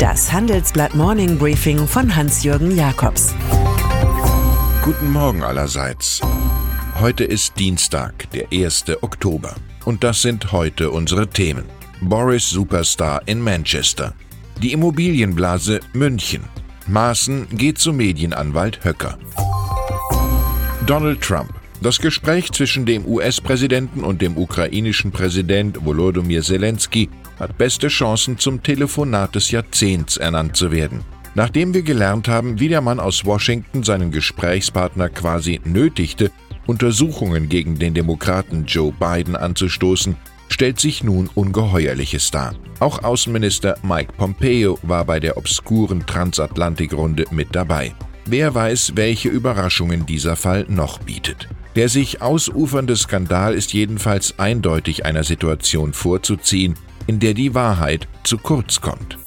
Das Handelsblatt Morning Briefing von Hans-Jürgen Jakobs. Guten Morgen allerseits. Heute ist Dienstag, der 1. Oktober. Und das sind heute unsere Themen. Boris Superstar in Manchester. Die Immobilienblase München. Maaßen geht zu Medienanwalt Höcker. Donald Trump. Das Gespräch zwischen dem US-Präsidenten und dem ukrainischen Präsident Volodymyr Zelensky hat beste Chancen zum Telefonat des Jahrzehnts ernannt zu werden. Nachdem wir gelernt haben, wie der Mann aus Washington seinen Gesprächspartner quasi nötigte, Untersuchungen gegen den Demokraten Joe Biden anzustoßen, stellt sich nun Ungeheuerliches dar. Auch Außenminister Mike Pompeo war bei der obskuren Transatlantikrunde mit dabei. Wer weiß, welche Überraschungen dieser Fall noch bietet. Der sich ausufernde Skandal ist jedenfalls eindeutig einer Situation vorzuziehen, in der die Wahrheit zu kurz kommt.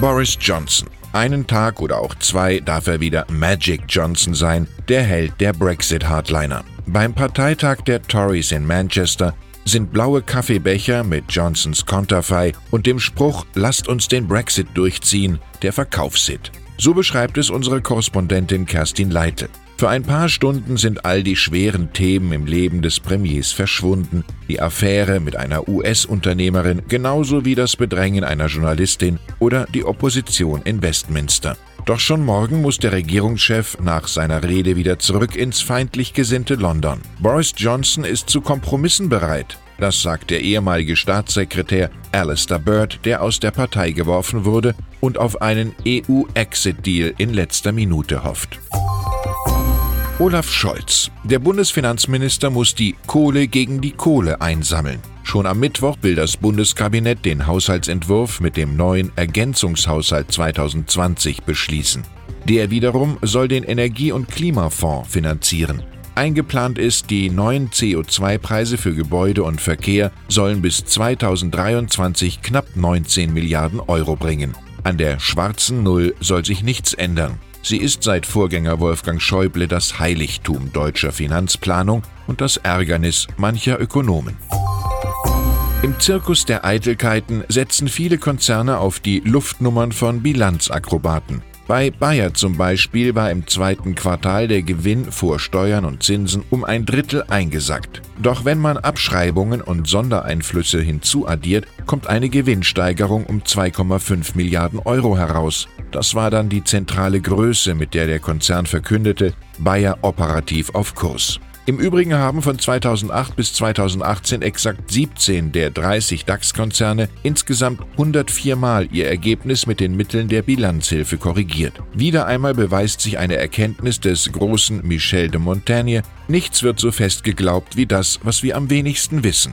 Boris Johnson. Einen Tag oder auch zwei darf er wieder Magic Johnson sein, der Held der Brexit-Hardliner. Beim Parteitag der Tories in Manchester sind blaue Kaffeebecher mit Johnsons Konterfei und dem Spruch Lasst uns den Brexit durchziehen, der Verkaufshit. So beschreibt es unsere Korrespondentin Kerstin Leite. Für ein paar Stunden sind all die schweren Themen im Leben des Premiers verschwunden, die Affäre mit einer US-Unternehmerin genauso wie das Bedrängen einer Journalistin oder die Opposition in Westminster. Doch schon morgen muss der Regierungschef nach seiner Rede wieder zurück ins feindlich gesinnte London. Boris Johnson ist zu Kompromissen bereit. Das sagt der ehemalige Staatssekretär Alistair Byrd, der aus der Partei geworfen wurde und auf einen EU-Exit-Deal in letzter Minute hofft. Olaf Scholz. Der Bundesfinanzminister muss die Kohle gegen die Kohle einsammeln. Schon am Mittwoch will das Bundeskabinett den Haushaltsentwurf mit dem neuen Ergänzungshaushalt 2020 beschließen. Der wiederum soll den Energie- und Klimafonds finanzieren. Eingeplant ist, die neuen CO2-Preise für Gebäude und Verkehr sollen bis 2023 knapp 19 Milliarden Euro bringen. An der schwarzen Null soll sich nichts ändern. Sie ist seit Vorgänger Wolfgang Schäuble das Heiligtum deutscher Finanzplanung und das Ärgernis mancher Ökonomen. Im Zirkus der Eitelkeiten setzen viele Konzerne auf die Luftnummern von Bilanzakrobaten. Bei Bayer zum Beispiel war im zweiten Quartal der Gewinn vor Steuern und Zinsen um ein Drittel eingesackt. Doch wenn man Abschreibungen und Sondereinflüsse hinzuaddiert, kommt eine Gewinnsteigerung um 2,5 Milliarden Euro heraus. Das war dann die zentrale Größe, mit der der Konzern verkündete, Bayer operativ auf Kurs. Im Übrigen haben von 2008 bis 2018 exakt 17 der 30 DAX-Konzerne insgesamt 104 Mal ihr Ergebnis mit den Mitteln der Bilanzhilfe korrigiert. Wieder einmal beweist sich eine Erkenntnis des großen Michel de Montaigne, nichts wird so fest geglaubt wie das, was wir am wenigsten wissen.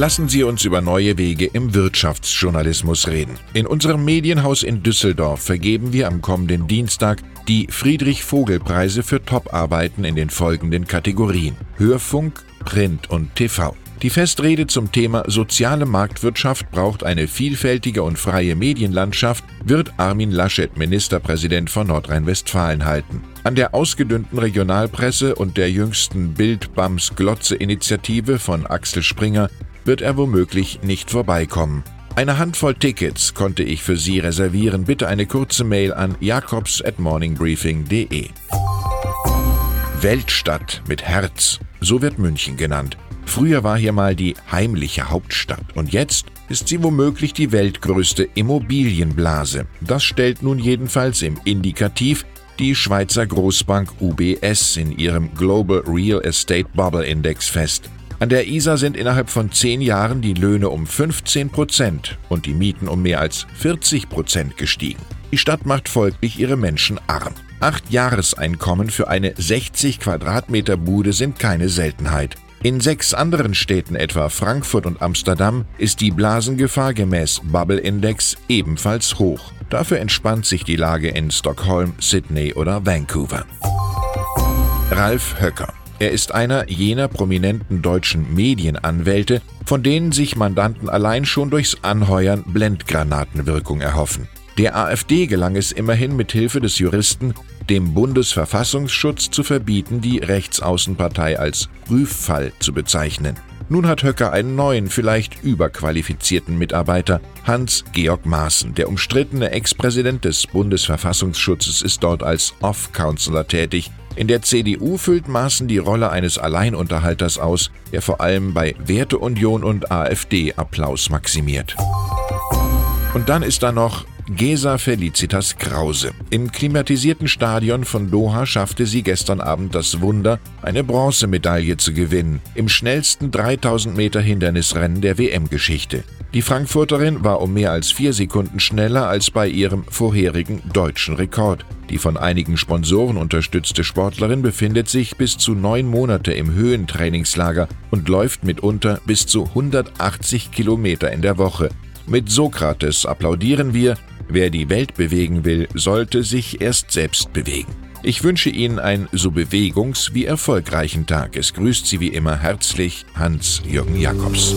Lassen Sie uns über neue Wege im Wirtschaftsjournalismus reden. In unserem Medienhaus in Düsseldorf vergeben wir am kommenden Dienstag die Friedrich-Vogel-Preise für Top-Arbeiten in den folgenden Kategorien Hörfunk, Print und TV. Die Festrede zum Thema Soziale Marktwirtschaft braucht eine vielfältige und freie Medienlandschaft wird Armin Laschet, Ministerpräsident von Nordrhein-Westfalen, halten. An der ausgedünnten Regionalpresse und der jüngsten Bild-Bams-Glotze-Initiative von Axel Springer wird er womöglich nicht vorbeikommen. Eine Handvoll Tickets konnte ich für Sie reservieren. Bitte eine kurze Mail an jakobs at morningbriefing.de. Weltstadt mit Herz, so wird München genannt. Früher war hier mal die heimliche Hauptstadt und jetzt ist sie womöglich die weltgrößte Immobilienblase. Das stellt nun jedenfalls im Indikativ die Schweizer Großbank UBS in ihrem Global Real Estate Bubble Index fest. An der Isar sind innerhalb von zehn Jahren die Löhne um 15 Prozent und die Mieten um mehr als 40 Prozent gestiegen. Die Stadt macht folglich ihre Menschen arm. Acht Jahreseinkommen für eine 60 Quadratmeter Bude sind keine Seltenheit. In sechs anderen Städten, etwa Frankfurt und Amsterdam, ist die Blasengefahr gemäß Bubble Index ebenfalls hoch. Dafür entspannt sich die Lage in Stockholm, Sydney oder Vancouver. Ralf Höcker er ist einer jener prominenten deutschen Medienanwälte, von denen sich Mandanten allein schon durchs Anheuern Blendgranatenwirkung erhoffen. Der AfD gelang es immerhin mit Hilfe des Juristen, dem Bundesverfassungsschutz zu verbieten, die Rechtsaußenpartei als Prüffall zu bezeichnen. Nun hat Höcker einen neuen, vielleicht überqualifizierten Mitarbeiter, Hans-Georg Maaßen. Der umstrittene Ex-Präsident des Bundesverfassungsschutzes ist dort als Off-Counselor tätig. In der CDU füllt Maaßen die Rolle eines Alleinunterhalters aus, der vor allem bei Werteunion und AfD Applaus maximiert. Und dann ist da noch Gesa Felicitas Krause. Im klimatisierten Stadion von Doha schaffte sie gestern Abend das Wunder, eine Bronzemedaille zu gewinnen, im schnellsten 3000 Meter Hindernisrennen der WM-Geschichte. Die Frankfurterin war um mehr als vier Sekunden schneller als bei ihrem vorherigen deutschen Rekord. Die von einigen Sponsoren unterstützte Sportlerin befindet sich bis zu neun Monate im Höhentrainingslager und läuft mitunter bis zu 180 Kilometer in der Woche. Mit Sokrates applaudieren wir, Wer die Welt bewegen will, sollte sich erst selbst bewegen. Ich wünsche Ihnen einen so bewegungs- wie erfolgreichen Tag. Es grüßt Sie wie immer herzlich Hans-Jürgen Jakobs.